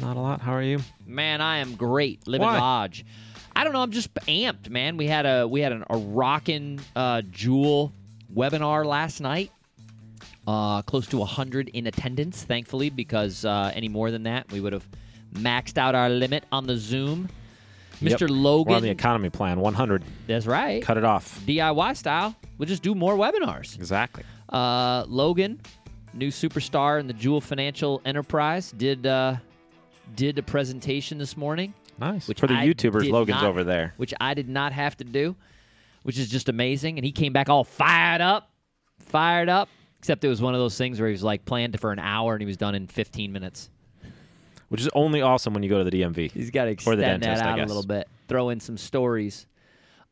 Not a lot. How are you? Man, I am great. Living Why? large. I don't know. I'm just amped, man. We had a we had an, a rocking uh, Jewel webinar last night. Uh, close to 100 in attendance, thankfully, because uh, any more than that, we would have maxed out our limit on the Zoom. Yep. Mr. Logan, We're on the economy plan 100. that's right. Cut it off. DIY style. We'll just do more webinars. Exactly. Uh, Logan, new superstar in the Jewel Financial Enterprise, did uh, did a presentation this morning, Nice. Which For the I YouTubers, Logan's not- over there. which I did not have to do, which is just amazing. And he came back all fired up, fired up. Except it was one of those things where he was like planned for an hour and he was done in 15 minutes. Which is only awesome when you go to the DMV. He's got to Or extend the dentist, that out a little bit, throw in some stories.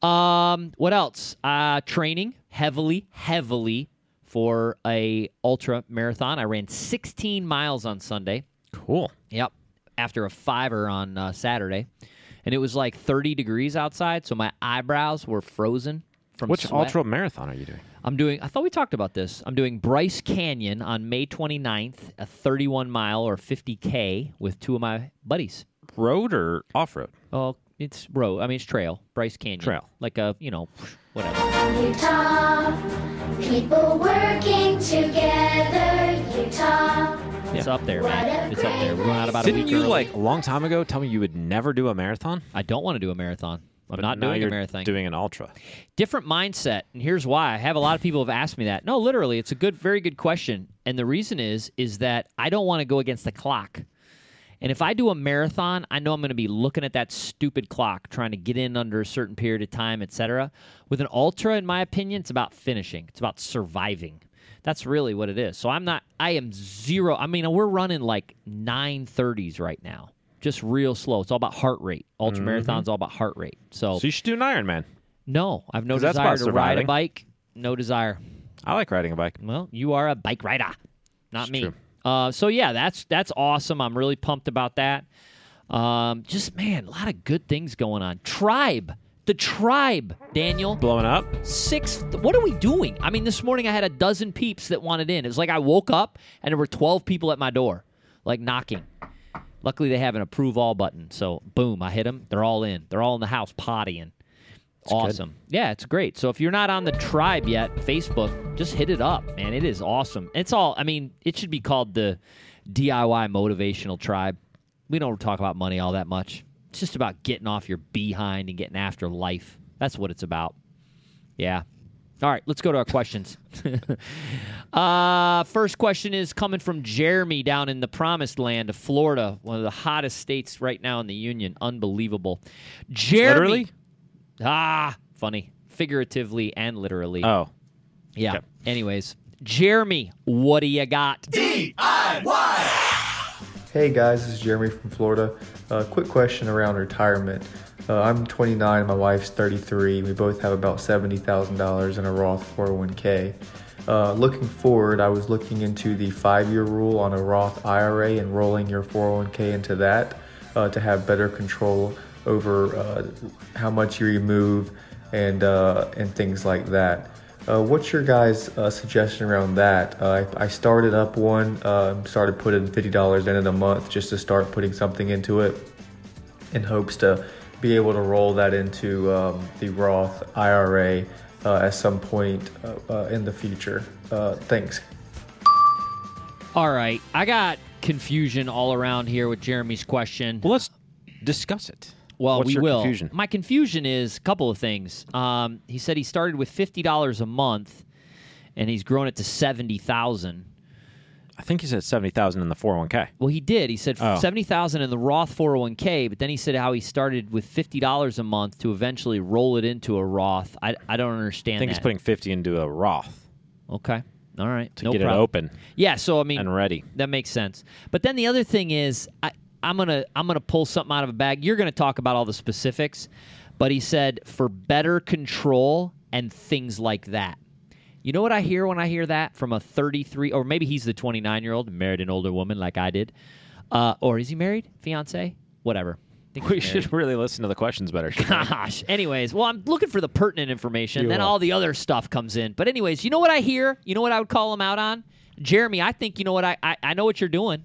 Um, what else? Uh, training heavily, heavily for a ultra marathon. I ran 16 miles on Sunday. Cool. Yep, after a fiver on uh, Saturday, and it was like 30 degrees outside, so my eyebrows were frozen from Which sweat. ultra marathon are you doing? I'm doing. I thought we talked about this. I'm doing Bryce Canyon on May 29th, a 31 mile or 50k with two of my buddies. Road or off road? Oh, it's road. I mean, it's trail. Bryce Canyon. Trail. Like a, you know, whatever. Utah, people working together. Utah, It's up there, man. It's up there. We're going out about a Didn't week you early. like a long time ago tell me you would never do a marathon? I don't want to do a marathon. I'm But not now doing you're a marathon. Doing an ultra. Different mindset, and here's why. I have a lot of people have asked me that. No, literally, it's a good, very good question. And the reason is, is that I don't want to go against the clock. And if I do a marathon, I know I'm going to be looking at that stupid clock, trying to get in under a certain period of time, etc. With an ultra, in my opinion, it's about finishing. It's about surviving. That's really what it is. So I'm not. I am zero. I mean, we're running like 930s right now, just real slow. It's all about heart rate. Ultra marathons all about heart rate. So, So you should do an Ironman. no, I've no desire to ride a bike. No desire. I like riding a bike. Well, you are a bike rider, not It's me. Uh, so yeah, that's that's awesome. I'm really pumped about that. Um, just man, a lot of good things going on. Tribe, the tribe, Daniel. Blowing up. Six. What are we doing? I mean, this morning I had a dozen peeps that wanted in. It was like I woke up and there were 12 people at my door, like knocking. Luckily, they have an approve all button. So, boom, I hit them. They're all in. They're all in the house pottying. awesome. Yeah, it's great. So, if you're not on the tribe yet, Facebook, just hit it up, man. It is awesome. It's all, I mean, it should be called the DIY Motivational Tribe. We don't talk about money all that much. It's just about getting off your behind and getting after life. That's what it's about. Yeah. All right, let's go to our questions. uh, first question is coming from Jeremy down in the promised land of Florida, one of the hottest states right now in the union. Unbelievable. Jeremy. Literally? Ah, funny. Figuratively and literally. Oh. yeah. okay. Anyways, Jeremy, what do you got? Hey guys, this is Jeremy from Florida. Uh, quick question around retirement. Uh, I'm 29, my wife's 33. We both have about $70,000 in a Roth 401k. Uh, looking forward, I was looking into the five year rule on a Roth IRA and rolling your 401k into that uh, to have better control over uh, how much you remove and, uh, and things like that. Uh, what's your guys' uh, suggestion around that? Uh, I, I started up one, uh, started putting fifty dollars in it a month just to start putting something into it, in hopes to be able to roll that into um, the Roth IRA uh, at some point uh, uh, in the future. Uh, thanks. All right. I got confusion all around here with Jeremy's question. Well, let's discuss it. Well, What's we will. confusion? My confusion is a couple of things. Um, he said he started with fifty dollars a month, and he's grown it to seventy thousand. I think he said 70000 in the 401k. Well, he did. He said Oh. seventy thousand in the Roth four hundred one k, but then he said how he started with fifty dollars a month to eventually roll it into a Roth. I, I don't understand. I think that. he's putting 50 into a Roth Okay. All right. to no get problem. it open Yeah. So I mean, and ready. that makes sense. But then the other thing is, I, I'm gonna I'm gonna pull something out of a bag. You're gonna talk about all the specifics, but he said for better control and things like that. You know what I hear when I hear that from a 33, or maybe he's the 29 year old, married an older woman like I did, uh, or is he married, fiance, whatever. Think We should really listen to the questions better. shouldn't we? Gosh. Anyways, well, I'm looking for the pertinent information. You then are. all the other stuff comes in. But anyways, you know what I hear? You know what I would call him out on? Jeremy, I think you know what I I, I know what you're doing.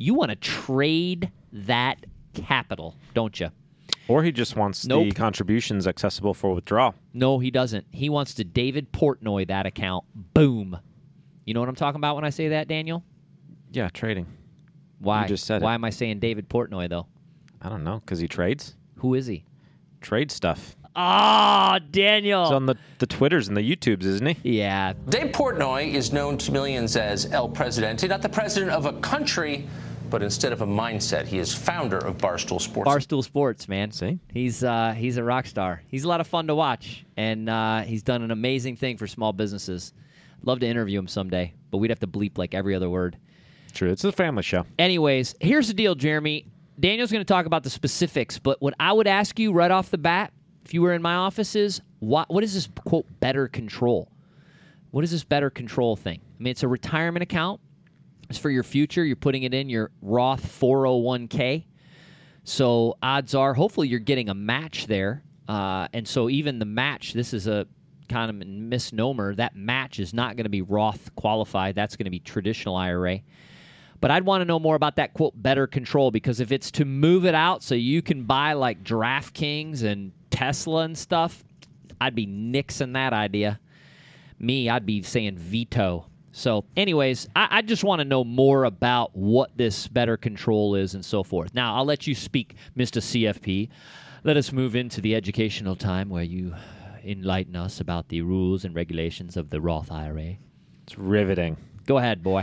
You want to trade that capital, don't you? or he just wants the Nope. contributions accessible for withdrawal. No, he doesn't. He wants to David Portnoy that account. Boom. You know what I'm talking about when I say that, Daniel? Yeah, trading. Why? just said it. Why am I saying David Portnoy though? I don't know because he trades Who is he? trade stuff. Ah, Daniel. He's on the the Twitters and the YouTubes, isn't he? yeah, Dave Portnoy is known to millions as El Presidente, not the president of a country, but instead of a mindset. He is founder of Barstool Sports. Barstool Sports, man. See? he's uh, he's a rock star. He's a lot of fun to watch, and uh, he's done an amazing thing for small businesses. Love to interview him someday, but we'd have to bleep like every other word. True. It's a family show. Anyways, here's the deal, Jeremy. Daniel's going to talk about the specifics, but what I would ask you right off the bat, if you were in my office, is what what is this quote better control? What is this better control thing? I mean, it's a retirement account. It's for your future. You're putting it in your Roth 401k. So odds are, hopefully, you're getting a match there. Uh, and so even the match, this is a kind of misnomer. That match is not going to be Roth qualified. That's going to be traditional IRA. But I'd want to know more about that quote better control because if it's to move it out so you can buy like DraftKings and Tesla and stuff, I'd be nixing that idea. Me, I'd be saying veto. So, anyways, I, I just want to know more about what this better control is and so forth. Now, I'll let you speak, Mr. CFP. Let us move into the educational time where you enlighten us about the rules and regulations of the Roth IRA. It's riveting. Go ahead, boy.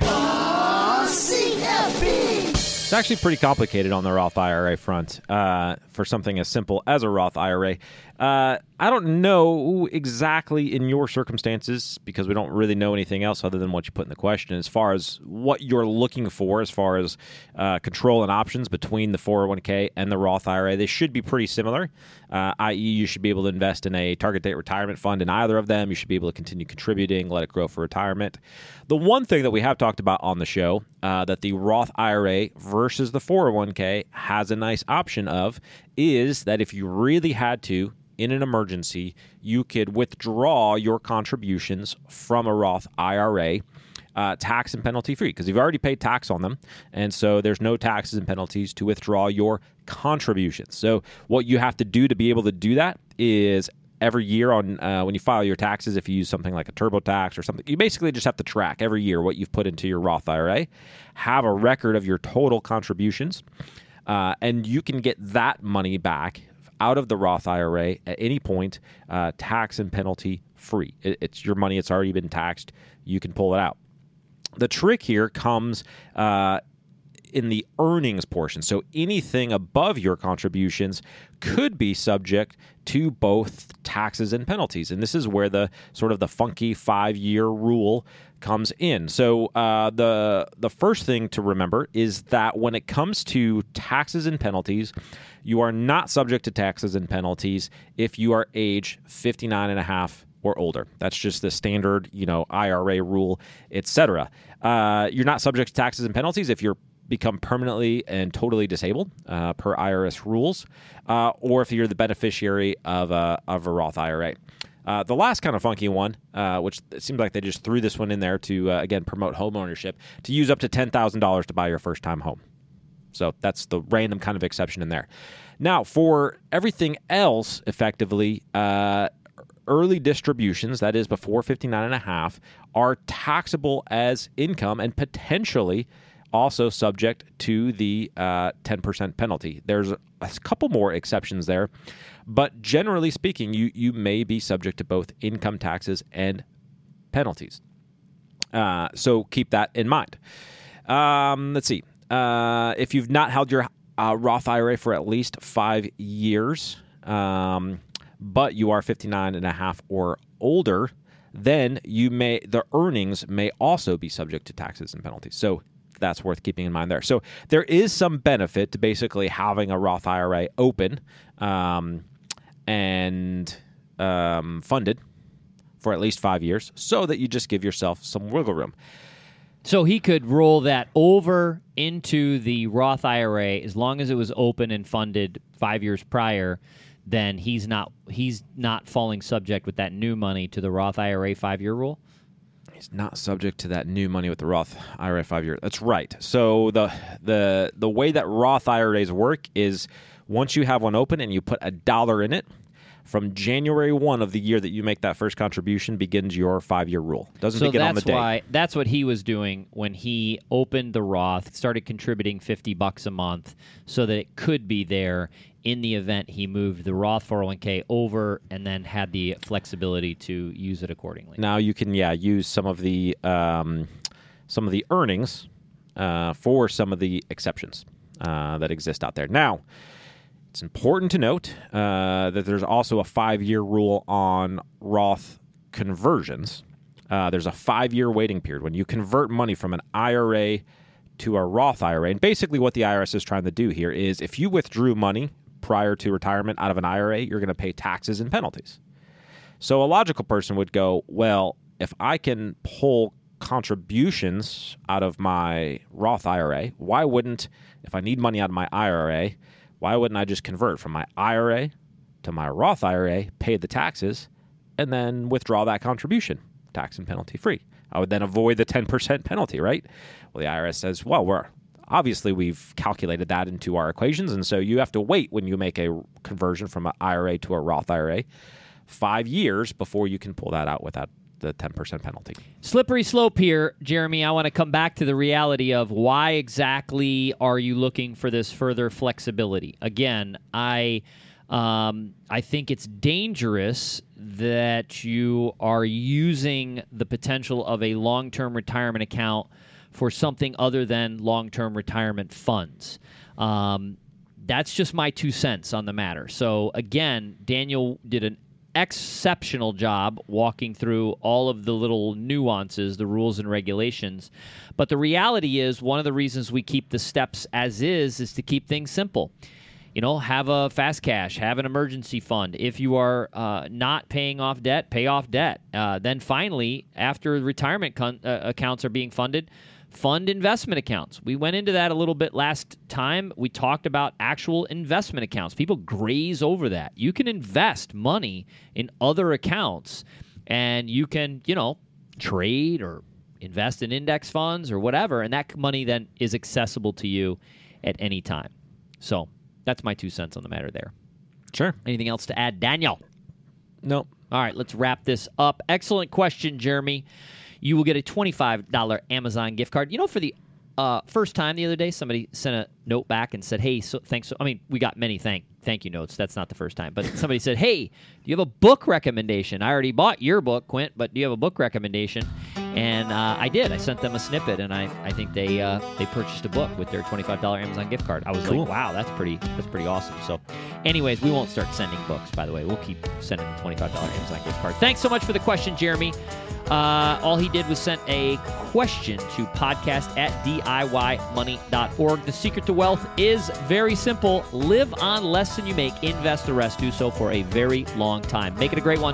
It's actually pretty complicated on the Roth IRA front uh, for something as simple as a Roth IRA. Uh, I don't know exactly in your circumstances because we don't really know anything else other than what you put in the question as far as what you're looking for as far as uh, control and options between the 401k and the Roth IRA. They should be pretty similar, uh, i.e., you should be able to invest in a target date retirement fund in either of them. You should be able to continue contributing, let it grow for retirement. The one thing that we have talked about on the show uh, that the Roth IRA versus the 401k has a nice option of is that if you really had to, in an emergency, you could withdraw your contributions from a Roth IRA. Uh, tax and penalty free because you've already paid tax on them. And so there's no taxes and penalties to withdraw your contributions. So, what you have to do to be able to do that is every year on uh, when you file your taxes, if you use something like a TurboTax or something, you basically just have to track every year what you've put into your Roth IRA, have a record of your total contributions, uh, and you can get that money back out of the Roth IRA at any point, uh, tax and penalty free. It, it's your money; it's already been taxed. You can pull it out. The trick here comes uh, in the earnings portion. So anything above your contributions could be subject to both taxes and penalties. And this is where the sort of the funky five year rule comes in. So uh, the the first thing to remember is that when it comes to taxes and penalties, you are not subject to taxes and penalties if you are age 59 and a half or older. That's just the standard, you know, IRA rule, etc. Uh, you're not subject to taxes and penalties if you're become permanently and totally disabled uh, per IRS rules, uh, or if you're the beneficiary of a, of a Roth IRA. Uh, the last kind of funky one, uh, which it seems like they just threw this one in there to uh, again promote home ownership, to use up to ten thousand dollars to buy your first time home. So that's the random kind of exception in there. Now, for everything else, effectively, uh, early distributions, that is before 59 and a half, are taxable as income and potentially also subject to the uh, 10% penalty. There's a couple more exceptions there, but generally speaking, you, you may be subject to both income taxes and penalties. Uh, so keep that in mind. Um, let's see. Uh, if you've not held your uh, Roth IRA for at least five years, um, but you are 59 and a half or older, then you may the earnings may also be subject to taxes and penalties. So that's worth keeping in mind there. So there is some benefit to basically having a Roth IRA open um, and um, funded for at least five years, so that you just give yourself some wiggle room. So he could roll that over into the Roth IRA as long as it was open and funded five years prior. Then he's not he's not falling subject with that new money to the Roth IRA five year rule. He's not subject to that new money with the Roth IRA five year. That's right. So the the the way that Roth IRAs work is once you have one open and you put a dollar in it, from January one of the year that you make that first contribution begins your five year rule. Doesn't So begin on the that's day. why that's what he was doing when he opened the Roth, started contributing fifty bucks a month, so that it could be there in the event he moved the Roth 401k over and then had the flexibility to use it accordingly. now you can yeah use some of the um, some of the earnings uh, for some of the exceptions uh, that exist out there. Now it's important to note uh, that there's also a five year rule on Roth conversions. Uh, there's a five year waiting period when you convert money from an IRA to a Roth IRA. And basically, what the IRS is trying to do here is if you withdrew money prior to retirement out of an IRA, you're going to pay taxes and penalties. So a logical person would go, well, if I can pull contributions out of my Roth IRA, why wouldn't, if I need money out of my IRA, why wouldn't I just convert from my IRA to my Roth IRA, pay the taxes, and then withdraw that contribution, tax and penalty free? I would then avoid the 10% penalty, right? Well, the IRS says, well, we're obviously we've calculated that into our equations, and so you have to wait when you make a conversion from an IRA to a Roth IRA five years before you can pull that out without the 10% penalty. Slippery slope here, Jeremy. I want to come back to the reality of why exactly are you looking for this further flexibility? Again, I um, I think it's dangerous that you are using the potential of a long-term retirement account for something other than long-term retirement funds. Um, that's just my two cents on the matter. So again, Daniel did an exceptional job walking through all of the little nuances, the rules and regulations. But the reality is, one of the reasons we keep the steps as is is to keep things simple. You know, have a fast cash, have an emergency fund. If you are uh, not paying off debt, pay off debt. Uh, then finally, after retirement con- uh, accounts are being funded, fund investment accounts. We went into that a little bit last time. We talked about actual investment accounts. People graze over that. You can invest money in other accounts and you can, you know, trade or invest in index funds or whatever, and that money then is accessible to you at any time. So that's my two cents on the matter there. Sure. Anything else to add, Daniel? No. All right, let's wrap this up. Excellent question, Jeremy. You will get a $25 Amazon gift card. You know, for the uh, first time the other day, somebody sent a note back and said, "Hey, so thanks." So, I mean, we got many thank thank you notes. That's not the first time, but somebody said, "Hey, do you have a book recommendation? I already bought your book, Quint, but do you have a book recommendation?" And uh, I did. I sent them a snippet, and I, I think they uh, they purchased a book with their twenty five dollar Amazon gift card. I was Cool. like, "Wow, that's pretty that's pretty awesome." So, anyways, we won't start sending books. By the way, we'll keep sending the twenty five dollar Amazon gift card. Thanks so much for the question, Jeremy. Uh, all he did was sent a question to podcast at DIYmoney.org. The secret to wealth is very simple live on less than you make, invest the rest, do so for a very long time. Make it a great one.